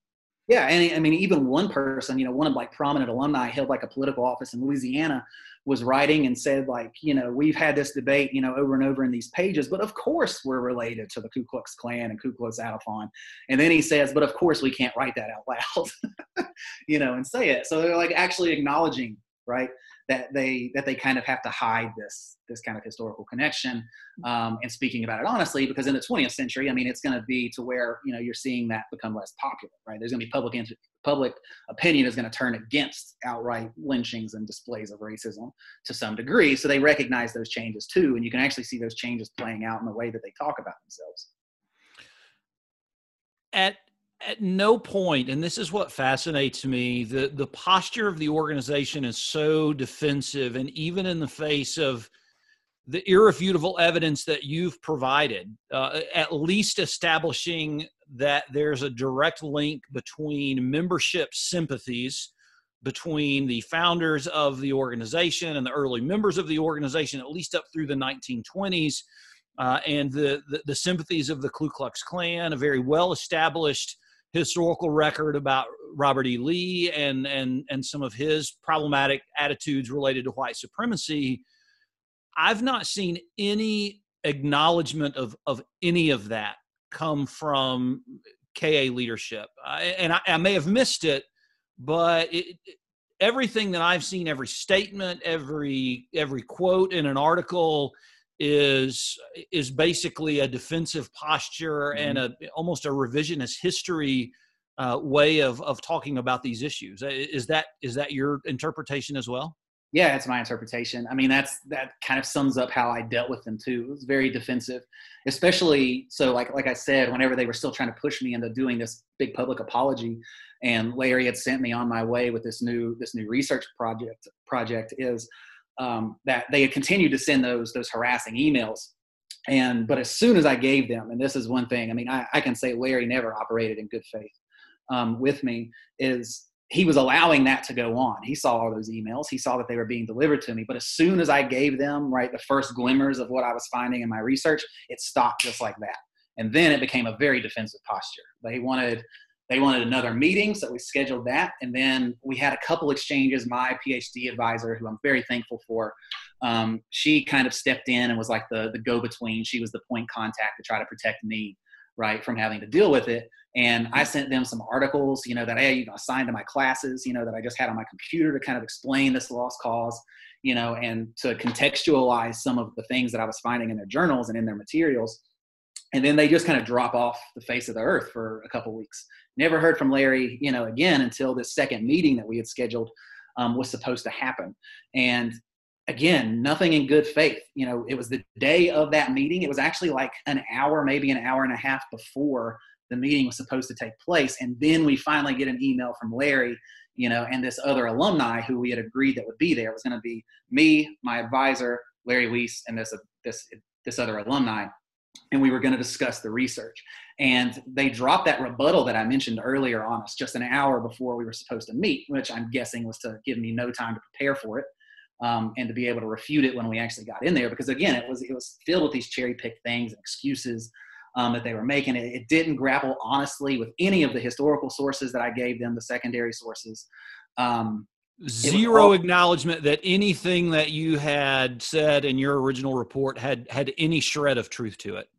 Yeah, and I mean, even one person, you know, one of like prominent alumni held like a political office in Louisiana was writing and said like you know we've had this debate you know over and over in these pages but of course we're related to the ku klux klan and Kuklos Adelphon. and then he says but of course we can't write that out loud [LAUGHS] you know and say it so they're like actually acknowledging right that they that they kind of have to hide this this kind of historical connection um, and speaking about it honestly because in the 20th century i mean it's going to be to where you know you're seeing that become less popular right? There's going to be public public opinion is going to turn against outright lynchings and displays of racism to some degree so they recognize those changes too and you can actually see those changes playing out in the way that they talk about themselves. At at no point, and this is what fascinates me, the, the posture of the organization is so defensive. And even in the face of the irrefutable evidence that you've provided, uh, at least establishing that there's a direct link between membership sympathies between the founders of the organization and the early members of the organization, at least up through the 1920s, uh, and the, the, the sympathies of the Ku Klux Klan, a very well established historical record about Robert E. Lee and and and some of his problematic attitudes related to white supremacy. I've not seen any acknowledgement of of any of that come from KA leadership, I, and I, I, may have missed it, but it, everything that I've seen, every statement, every every quote in an article is is basically a defensive posture mm-hmm. and a almost a revisionist history uh, way of of talking about these issues. Is that is that your interpretation as well? Yeah, it's my interpretation. I mean, that's that kind of sums up how I dealt with them too. It was very defensive, especially so. Like like I said, whenever they were still trying to push me into doing this big public apology, and Larry had sent me on my way with this new this new research project project is um, that they had continued to send those those harassing emails and but as soon as i gave them and this is one thing i mean i, I can say larry never operated in good faith um, with me is he was allowing that to go on. He saw all those emails. He saw that they were being delivered to me. But as soon as I gave them right the first glimmers of what I was finding in my research, it stopped just like that. And then it became a very defensive posture. They wanted they wanted another meeting, so we scheduled that. And then we had a couple exchanges. My PhD advisor, who I'm very thankful for, um, she kind of stepped in and was like the, the go between. She was the point contact to try to protect me, right, from having to deal with it. And I sent them some articles, you know, that I you know, assigned to my classes, you know, that I just had on my computer to kind of explain this lost cause, you know, and to contextualize some of the things that I was finding in their journals and in their materials and then they just kind of drop off the face of the earth for a couple weeks. Never heard from larry you know again until this second meeting that we had scheduled um, was supposed to happen. And again nothing in good faith you know it was the day of that meeting. It was actually like an hour maybe an hour and a half before the meeting was supposed to take place. And then we finally get an email from larry you know and this other alumni who we had agreed that would be there. It was going to be me my advisor larry Wiese and this this this other alumni and we were going to discuss the research. And they dropped that rebuttal that I mentioned earlier on us just an hour before we were supposed to meet, which I'm guessing was to give me no time to prepare for it um, and to be able to refute it when we actually got in there. Because again, it was it was filled with these cherry picked things and excuses um, that they were making. It, it, didn't grapple honestly with any of the historical sources that I gave them, the secondary sources. Um, zero acknowledgement that anything that you had said in your original report had had any shred of truth to it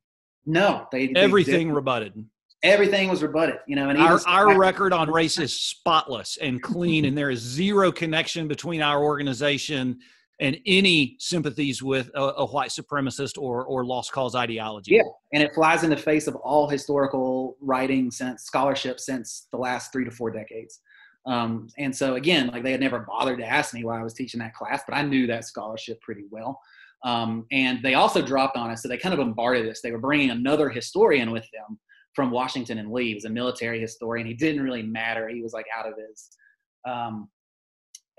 no they, they everything did. rebutted everything was rebutted you know and our, our record on race is spotless and clean and there is zero connection between our organization and any sympathies with a, a, white supremacist or or lost cause ideology. Yeah, and it flies in the face of all historical writing since scholarship since the last three to four decades. Um, and so again, like they had never bothered to ask me why I was teaching that class, but I knew that scholarship pretty well. Um, and they also dropped on us, so they kind of bombarded us. They were bringing another historian with them from Washington and Lee. He was a military historian. He didn't really matter. He was like out of his um,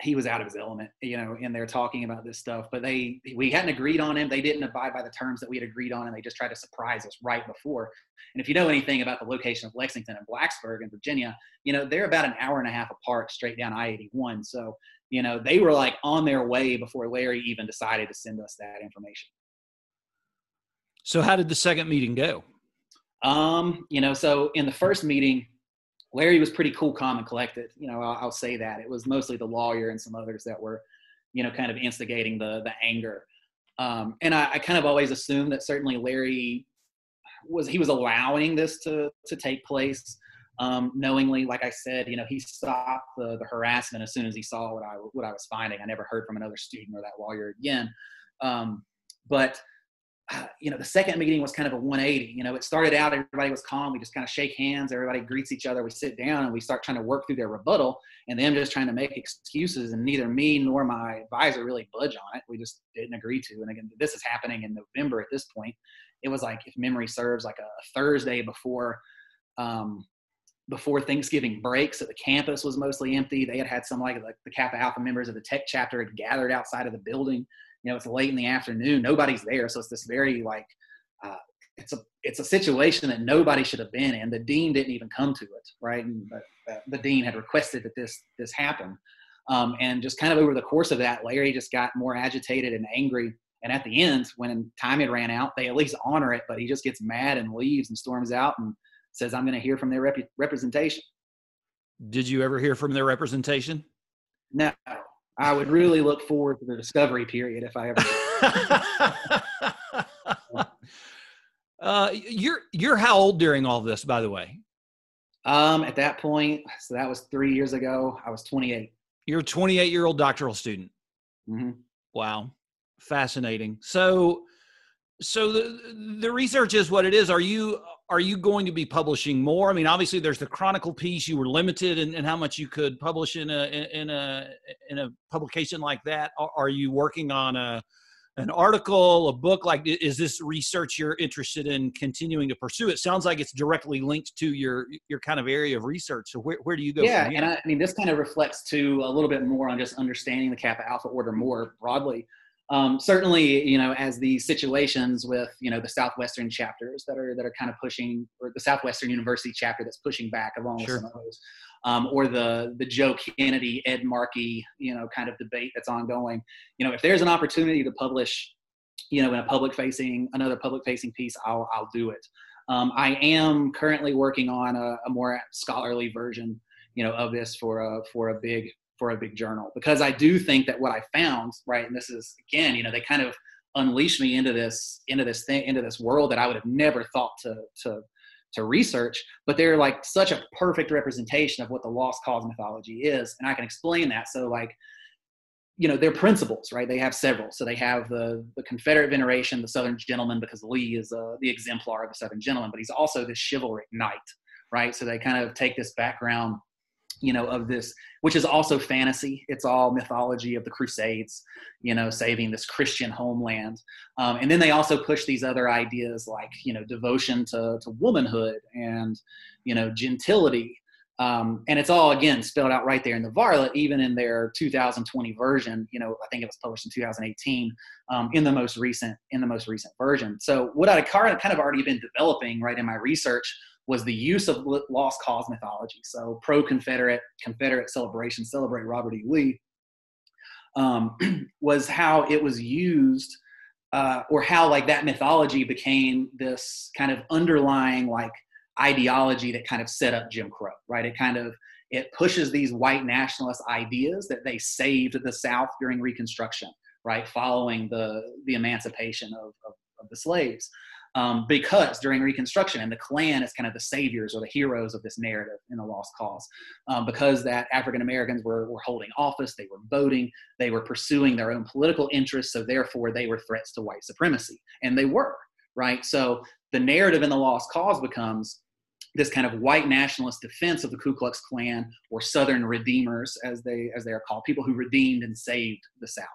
he was out of his element, you know, in there talking about this stuff. But they, we hadn't agreed on him. They didn't abide by the terms that we had agreed on, and they just tried to surprise us right before. And if you know anything about the location of Lexington and Blacksburg in Virginia, you know, they're about an hour and a half apart straight down I 81. So, you know, they were like on their way before Larry even decided to send us that information. So, how did the second meeting go? Um, you know, so in the first meeting, Larry was pretty cool, calm, and collected. You know, I'll, I'll, say that it was mostly the lawyer and some others that were, you know, kind of instigating the the anger. Um, and I, I, kind of always assumed that certainly Larry was he was allowing this to to take place um, knowingly. Like I said, you know, he stopped the, the harassment as soon as he saw what I what I was finding. I never heard from another student or that lawyer again. Um, but you know, the second meeting was kind of a 180. You know, it started out, everybody was calm. We just kind of shake hands, everybody greets each other. We sit down and we start trying to work through their rebuttal and them just trying to make excuses. And neither me nor my advisor really budge on it. We just didn't agree to. And again, this is happening in November at this point. It was like, if memory serves, like a Thursday before. Um, before Thanksgiving break, so the campus was mostly empty. They had had some like, like the Kappa Alpha members of the tech chapter had gathered outside of the building you know it's late in the afternoon nobody's there. So it's this very like uh, it's a it's a situation that nobody should have been in. The dean didn't even come to it right? And the, the dean had requested that this this happen. Um, and just kind of over the course of that larry just got more agitated and angry. And at the end when time had ran out they at least honor it but he just gets mad and leaves and storms out and says i'm going to hear from their rep- representation. Did you ever hear from their representation? No I would really look forward to the discovery period if I ever. [LAUGHS] uh, you're you're how old during all this, by the way? Um, at that point, so that was three years ago. I was 28. You're a 28 year old doctoral student. Mm-hmm. Wow, fascinating. So, so the the research is what it is. Are you are you going to be publishing more? I mean, obviously, there's the Chronicle piece. You were limited in, in how much you could publish in a in a in a publication like that. Are you working on a an article, a book? Like, is this research you're interested in continuing to pursue? It sounds like it's directly linked to your your kind of area of research. So, where where do you go? Yeah, and I, I mean, this kind of reflects to a little bit more on just understanding the Kappa Alpha order more broadly. Um, certainly, you know, as the situations with you know the southwestern chapters that are that are kind of pushing, or the southwestern university chapter that's pushing back along sure. with some of those, um, or the the Joe Kennedy Ed Markey you know kind of debate that's ongoing. You know, if there's an opportunity to publish, you know, in a public facing another public facing piece, I'll I'll do it. Um, I am currently working on a, a, more scholarly version, you know, of this for a for a big for a big journal because I do think that what I found, right, and this is again, you know, they kind of unleashed me into this into this thing into this world that I would have never thought to to to research, but they're like such a perfect representation of what the lost cause mythology is, and I can explain that. So like you know their principles right? They have several. So they have the the confederate veneration the southern gentleman because lee is uh, the exemplar of the southern gentleman but he's also this chivalric knight right? So they kind of take this background you know of this which is also fantasy. It's all mythology of the crusades you know saving this christian homeland. Um, and then they also push these other ideas like you know devotion to, to womanhood and you know gentility. Um, and it's all again spelled out right there in the varlet even in their 2020 version you know i think it was published in 2018 um, in the most recent in the most recent version. So what i kind of already been developing right in my research was the use of lost cause mythology. So pro-Confederate, Confederate celebration, celebrate Robert E. Lee, um, [CLEARS THROAT] was how it was used, uh, or how like that mythology became this kind of underlying like ideology that kind of set up Jim Crow, right? It kind of it pushes these white nationalist ideas that they saved the South during Reconstruction, right, following the the emancipation of, of, of the slaves um, because during Reconstruction, and the Klan is kind of the saviors or the heroes of this narrative in the Lost Cause, um, because that African Americans were, were holding office, they were voting, they were pursuing their own political interests, so therefore they were threats to white supremacy, and they were right. So the narrative in the Lost Cause becomes this kind of white nationalist defense of the Ku Klux Klan or Southern redeemers, as they as they are called, people who redeemed and saved the South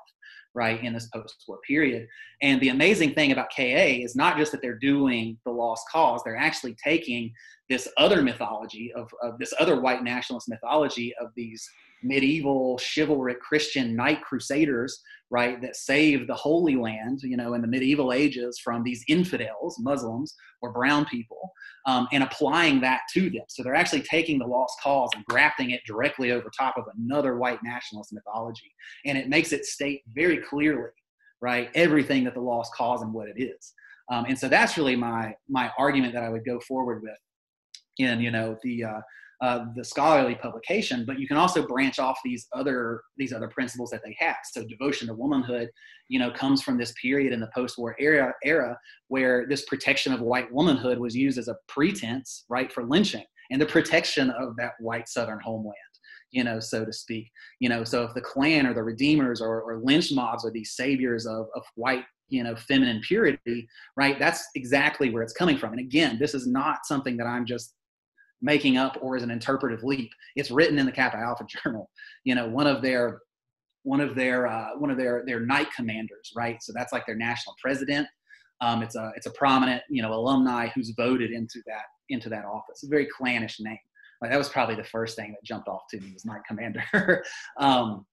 right, in this post war period. And the amazing thing about KA is not just that they're doing the lost cause, they're actually taking this other mythology of, of this other white nationalist mythology of these medieval chivalric Christian knight crusaders, right, that saved the Holy Land, you know, in the medieval ages from these infidels, Muslims or brown people, um, and applying that to them. So they're actually taking the lost cause and grafting it directly over top of another white nationalist mythology. And it makes it state very clearly, right, everything that the lost cause and what it is. Um, and so that's really my my argument that I would go forward with in you know the uh, uh, the scholarly publication, but you can also branch off these other these other principles that they have. So devotion to womanhood, you know, comes from this period in the post-war era era where this protection of white womanhood was used as a pretense, right, for lynching and the protection of that white Southern homeland you know, so to speak. You know, so if the Klan or the Redeemers or, or lynch mobs are these saviors of, of white, you know, feminine purity, right? That's exactly where it's coming from. And again, this is not something that I'm just making up or as an interpretive leap. It's written in the Kappa Alpha [LAUGHS] Journal. You know, one of their one of their uh, one of their their knight commanders, right? So that's like their national president. Um, it's a it's a prominent you know alumni who's voted into that into that office. a very clannish name. Like that was probably the first thing that jumped off to me was knight commander. [LAUGHS] um,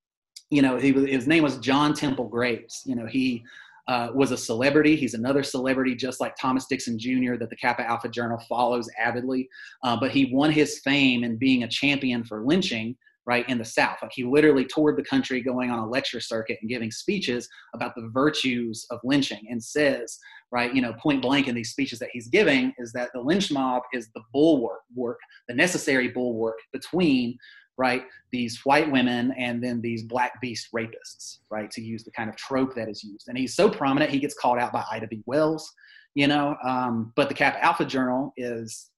you know, he was, his name was John Temple Graves. You know, he uh, was a celebrity. He's another celebrity, just like Thomas Dixon Jr., that the Kappa Alpha Journal follows avidly. Uh, but he won his fame in being a champion for lynching, right, in the South. Like he literally toured the country going on a lecture circuit and giving speeches about the virtues of lynching and says, right, you know, point blank in these speeches that he's giving is that the lynch mob is the bulwark, work, the necessary bulwark between right? These white women and then these black beast rapists, right? To use the kind of trope that is used. And he's so prominent, he gets called out by Ida B. Wells, you know. Um, but the Kappa Alpha Journal is,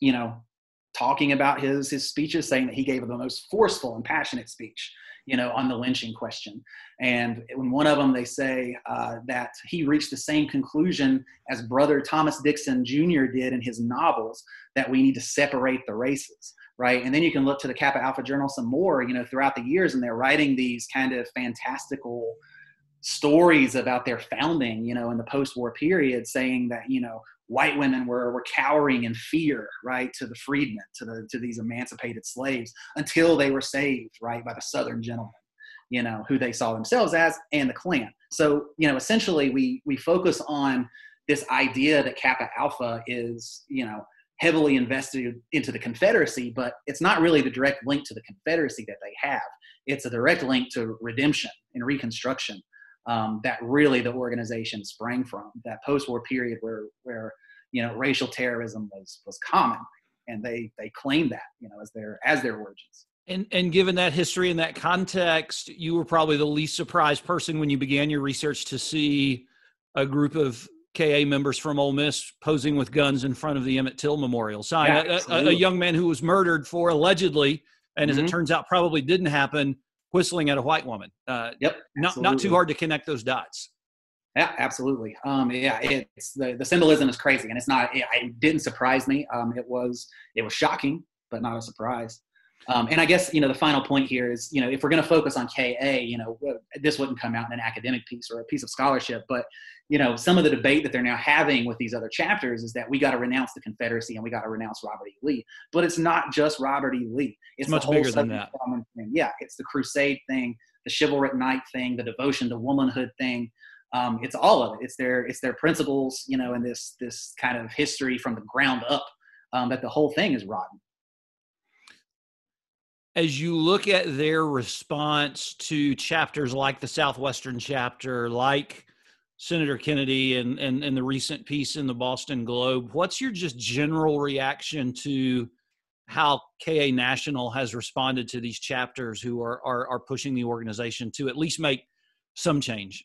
you know, talking about his his speeches, saying that he gave the most forceful and passionate speech, you know, on the lynching question. And in one of them, they say uh, that he reached the same conclusion as brother Thomas Dixon Jr. did in his novels that we need to separate the races right? And then you can look to the Kappa Alpha Journal some more, you know, throughout the years, and they're writing these kind of fantastical stories about their founding, you know, in the post-war period, saying that you know white women were were cowering in fear, right, to the freedmen, to the to these emancipated slaves, until they were saved, right, by the Southern gentlemen, you know, who they saw themselves as, and the Klan. So, you know, essentially we we focus on this idea that Kappa Alpha is, you know, heavily invested into the Confederacy, but it's not really the direct link to the Confederacy that they have. It's a direct link to redemption and reconstruction um, that really the organization sprang from. That post-war period where where you know racial terrorism was was common, and they they claimed that you know as their as their origins. And and given that history and that context, you were probably the least surprised person when you began your research to see a group of KA members from Ole Miss posing with guns in front of the Emmett Till Memorial sign. Yeah, a, a, a, young man who was murdered for allegedly, and mm-hmm. as it mm-hmm. turns out, probably didn't happen, whistling at a white woman. Uh, yep, not not too hard to connect those dots. Yeah, absolutely. Um, yeah, it's the, the symbolism is crazy, and it's not. It, it didn't surprise me. Um, it was it was shocking, but not a surprise. Um, and I guess you know the final point here is you know if we're going to focus on KA, you know this wouldn't come out in an academic piece or a piece of scholarship, but you know some of the debate that they're now having with these other chapters is that we got to renounce the Confederacy and we got to renounce Robert E. Lee. But it's not just Robert E. Lee; it's, it's much bigger than that. Thing. Yeah, it's the Crusade thing, the chivalric knight thing, the devotion to womanhood thing. Um, it's all of it. It's their it's their principles, you know, and this this kind of history from the ground up. Um, that the whole thing is rotten as you look at their response to chapters like the Southwestern chapter, like Senator Kennedy and, and, and the recent piece in the Boston Globe, what's your just general reaction to how KA National has responded to these chapters who are, are, are pushing the organization to at least make some change?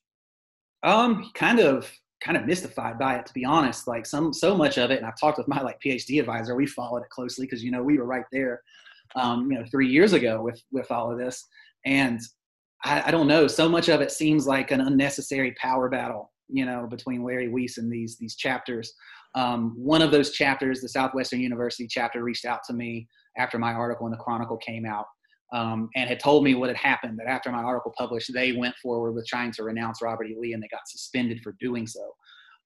Um, kind of kind of mystified by it to be honest like some so much of it and i've talked with my like phd advisor we followed it closely because you know we were right there um, you know, three years ago with with all of this. And I, I, don't know. So much of it seems like an unnecessary power battle, you know, between Larry Wiese and these these chapters. Um, one of those chapters, the Southwestern University chapter, reached out to me after my article in the Chronicle came out. Um, and had told me what had happened. That after my article published, they went forward with trying to renounce Robert E. Lee, and they got suspended for doing so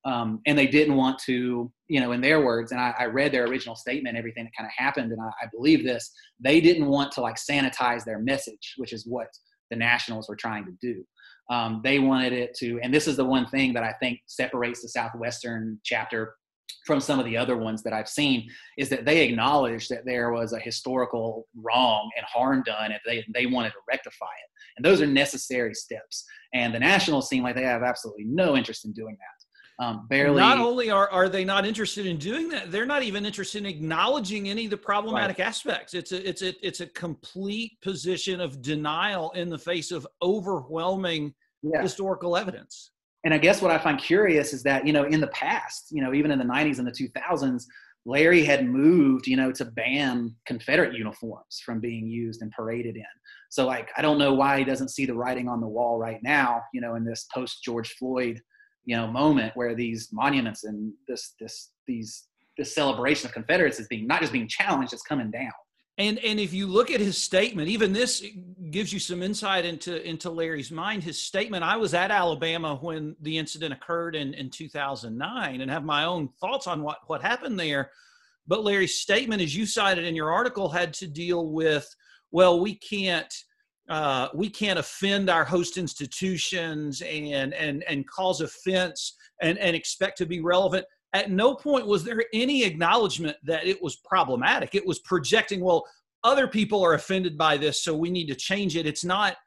um, and they didn't want to, you know, in their words, and I, I read their original statement, everything that kind of happened, and I, I, believe this, they didn't want to like sanitize their message, which is what the Nationals were trying to do. Um, they wanted it to, and this is the one thing that I think separates the Southwestern chapter from some of the other ones that I've seen, is that they acknowledged that there was a historical wrong and harm done, and they, they wanted to rectify it. And those are necessary steps. And the Nationals seem like they have absolutely no interest in doing that. Um, barely. Not only are, are they not interested in doing that, they're not even interested in acknowledging any of the problematic right. aspects. It's a it's a it's a complete position of denial in the face of overwhelming yeah. historical evidence. And I guess what I find curious is that you know in the past, you know, even in the '90s and the 2000s, Larry had moved, you know, to ban Confederate uniforms from being used and paraded in. So like, I don't know why he doesn't see the writing on the wall right now, you know, in this post George Floyd you know moment where these monuments and this this these this celebration of Confederates is being not just being challenged, it's coming down. And and if you look at his statement, even this gives you some insight into into Larry's mind. His statement, I was at Alabama when the incident occurred in, in 2009 and have my own thoughts on what, what happened there. But Larry's statement, as you cited in your article, had to deal with, well, we can't uh, we can't offend our host institutions and and and cause offense and and expect to be relevant. At no point was there any acknowledgement that it was problematic. It was projecting well other people are offended by this so we need to change it. It's not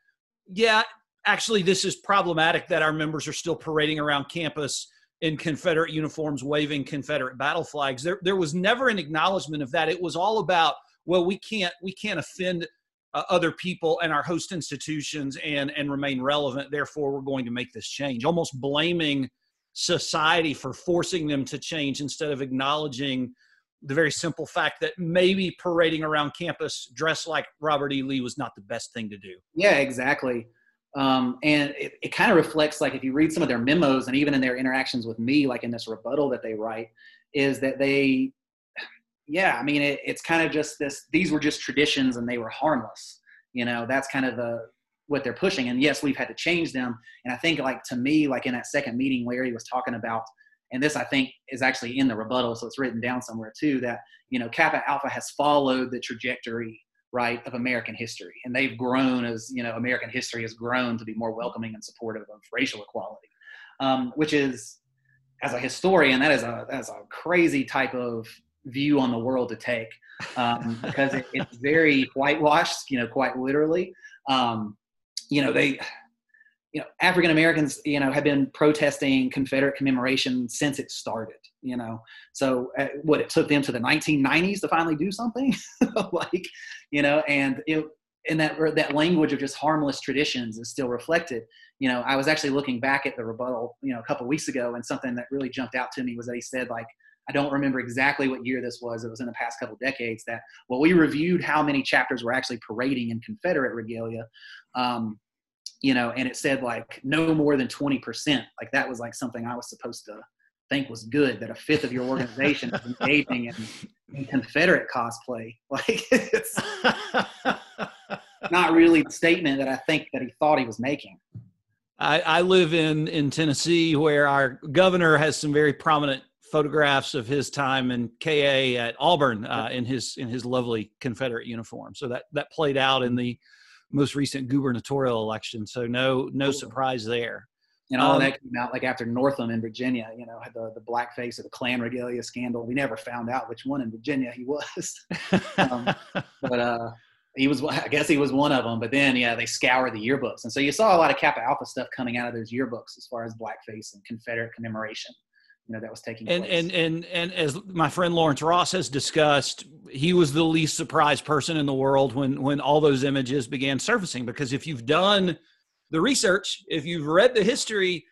yeah actually this is problematic that our members are still parading around campus in confederate uniforms waving confederate battle flags. There there was never an acknowledgement of that. It was all about well we can't we can't offend uh, other people and our host institutions and and remain relevant therefore we're going to make this change almost blaming society for forcing them to change instead of acknowledging the very simple fact that maybe parading around campus dressed like Robert E. Lee was not the best thing to do. Yeah, exactly. Um, and it, it kind of reflects like if you read some of their memos and even in their interactions with me, like in this rebuttal that they write, is that they yeah, I mean, it, it's kind of just this. These were just traditions, and they were harmless. You know, that's kind of the what they're pushing. And yes, we've had to change them. And I think, like to me, like in that second meeting, Larry was talking about, and this I think is actually in the rebuttal, so it's written down somewhere too. That you know, Kappa Alpha has followed the trajectory right of american history and they've grown as you know american history has grown to be more welcoming and supportive of racial equality um, which is as a historian that is a that's a crazy type of view on the world to take um, because it, it's very whitewashed you know quite literally. Um, you know they you know african americans you know have been protesting confederate commemoration since it started you know. So uh, what it took them to the 1990s to finally do something? [LAUGHS] Like you know and it and that that language of just harmless traditions is still reflected. You know i was actually looking back at the rebuttal you know a couple weeks ago and something that really jumped out to me was that he said like i don't remember exactly what year this was it was in the past couple decades that well we reviewed how many chapters were actually parading in confederate regalia um, you know, and it said like no more than 20%. Like that was like something I was supposed to think was good that a fifth of your organization is engaging in, in Confederate cosplay. [LAUGHS] Like it's not really the statement that I think that he thought he was making. I, I live in, in Tennessee where our governor has some very prominent photographs of his time in KA at Auburn uh, in his in his lovely Confederate uniform. So that that played out in the most recent gubernatorial election. So no no surprise there. And all um, that came out like after Northam in Virginia, you know, had the, the blackface of the Klan regalia scandal. We never found out which one in Virginia he was. [LAUGHS] um, but uh, he was, I guess he was one of them. But then, yeah, they scoured the yearbooks. And so you saw a lot of Kappa Alpha stuff coming out of those yearbooks as far as blackface and Confederate commemoration. You know, that was taking and, place. And, and, and as my friend Lawrence Ross has discussed, he was the least surprised person in the world when, when all those images began surfacing. Because if you've done the research, if you've read the history,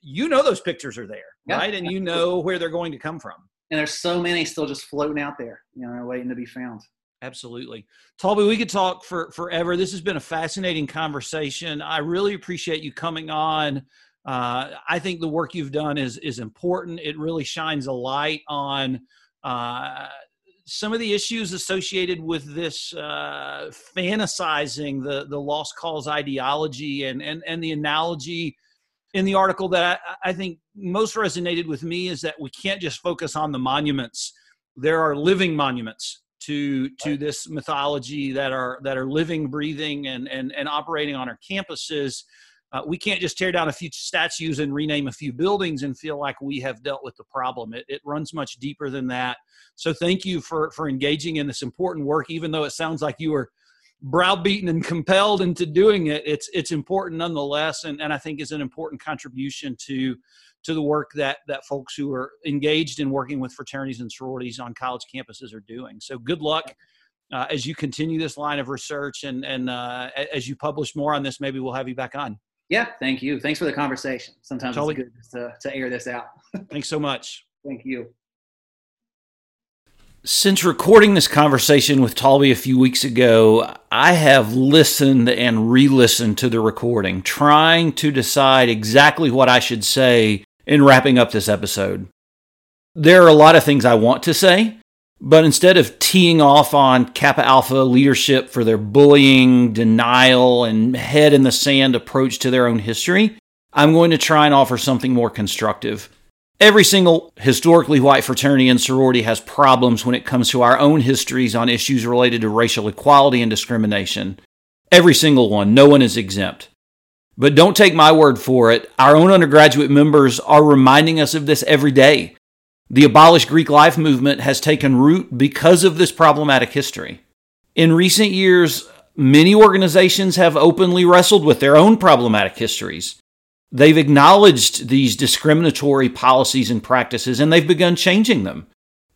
you know those pictures are there, yeah, right? And you know where they're going to come from. And there's so many still just floating out there, you know, waiting to be found. Absolutely. Taulby, we could talk for forever. This has been a fascinating conversation. I really appreciate you coming on uh, I think the work you've done is is important. It really shines a light on uh, some of the issues associated with this uh, fantasizing the the lost cause ideology and and and the analogy in the article that I, I think most resonated with me is that we can't just focus on the monuments. There are living monuments to to this mythology that are that are living, breathing, and and and operating on our campuses uh, we can't just tear down a few statues and rename a few buildings and feel like we have dealt with the problem. It, it runs much deeper than that. So thank you for for engaging in this important work, even though it sounds like you were browbeaten and compelled into doing it. It's it's important nonetheless, and, and I think is an important contribution to to the work that that folks who are engaged in working with fraternities and sororities on college campuses are doing. So good luck. Uh, as you continue this line of research and and uh, as you publish more on this, maybe we'll have you back on. Yeah, thank you. Thanks for the conversation. Sometimes totally. it's good to, to air this out. [LAUGHS] Thanks so much. Thank you. Since recording this conversation with Taulby a few weeks ago, I have listened and re listened to the recording, trying to decide exactly what I should say in wrapping up this episode. There are a lot of things I want to say, but instead of teeing off on Kappa Alpha leadership for their bullying, denial, and head in the sand approach to their own history, I'm going to try and offer something more constructive. Every single historically white fraternity and sorority has problems when it comes to our own histories on issues related to racial equality and discrimination. Every single one, no one is exempt. But don't take my word for it. Our own undergraduate members are reminding us of this every day. The Abolish Greek Life movement has taken root because of this problematic history. In recent years, many organizations have openly wrestled with their own problematic histories. They've acknowledged these discriminatory policies and practices and they've begun changing them.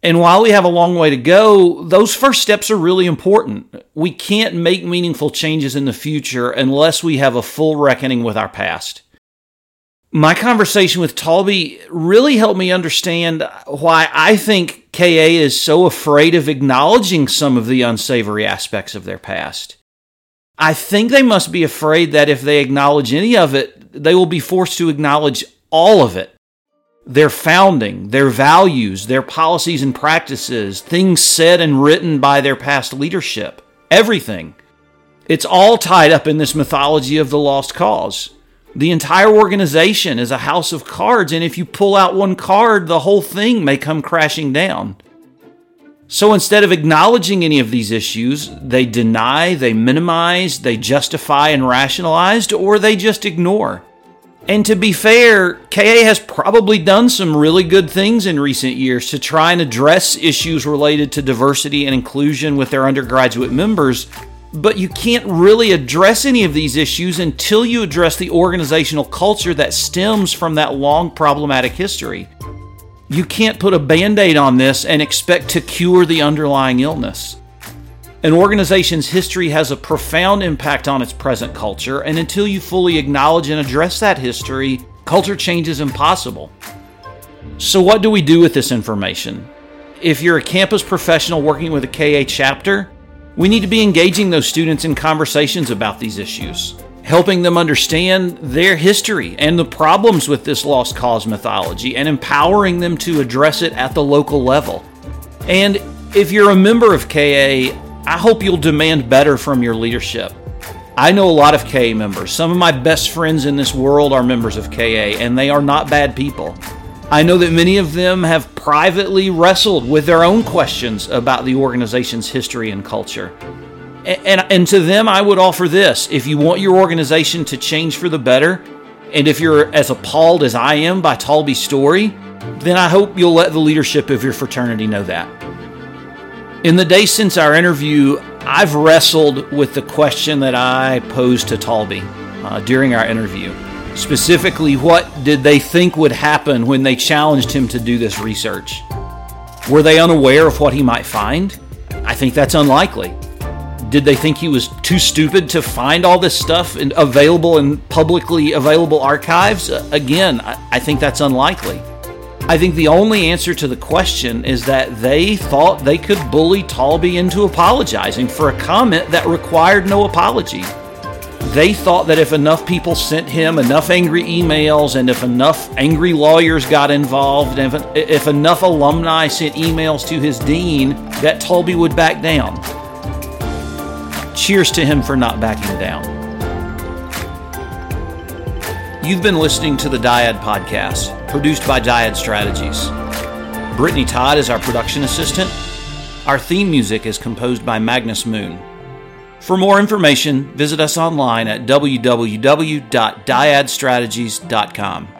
And while we have a long way to go, those first steps are really important. We can't make meaningful changes in the future unless we have a full reckoning with our past my conversation with Taulby really helped me understand why I think KA is so afraid of acknowledging some of the unsavory aspects of their past. I think they must be afraid that if they acknowledge any of it, they will be forced to acknowledge all of it. Their founding, their values, their policies and practices, things said and written by their past leadership, everything. It's all tied up in this mythology of the lost cause. The entire organization is a house of cards, and if you pull out one card, the whole thing may come crashing down. So instead of acknowledging any of these issues, they deny, they minimize, they justify and rationalize, or they just ignore. And to be fair, KA has probably done some really good things in recent years to try and address issues related to diversity and inclusion with their undergraduate members, but you can't really address any of these issues until you address the organizational culture that stems from that long problematic history. You can't put a band aid on this and expect to cure the underlying illness. An organization's history has a profound impact on its present culture, and until you fully acknowledge and address that history, culture change is impossible. So, what do we do with this information? If you're a campus professional working with a KA chapter, we need to be engaging those students in conversations about these issues, helping them understand their history and the problems with this lost cause mythology, and empowering them to address it at the local level. And if you're a member of KA, I hope you'll demand better from your leadership. I know a lot of KA members. Some of my best friends in this world are members of KA, and they are not bad people. I know that many of them have privately wrestled with their own questions about the organization's history and culture. And, and, and, to them, I would offer this if you want your organization to change for the better, and if you're as appalled as I am by Taulby's story, then I hope you'll let the leadership of your fraternity know that. In the days since our interview, I've wrestled with the question that I posed to Talby uh, during our interview. Specifically, what did they think would happen when they challenged him to do this research? Were they unaware of what he might find? I think that's unlikely. Did they think he was too stupid to find all this stuff available in publicly available archives? Again, I think that's unlikely. I think the only answer to the question is that they thought they could bully Taulby into apologizing for a comment that required no apology. They thought that if enough people sent him enough angry emails and if enough angry lawyers got involved and if, if enough alumni sent emails to his dean, that Taulby would back down. Cheers to him for not backing down. You've been listening to the Dyad Podcast, produced by Dyad Strategies. Brittany Todd is our production assistant. Our theme music is composed by Magnus Moon. For more information, visit us online at www.dyadstrategies.com.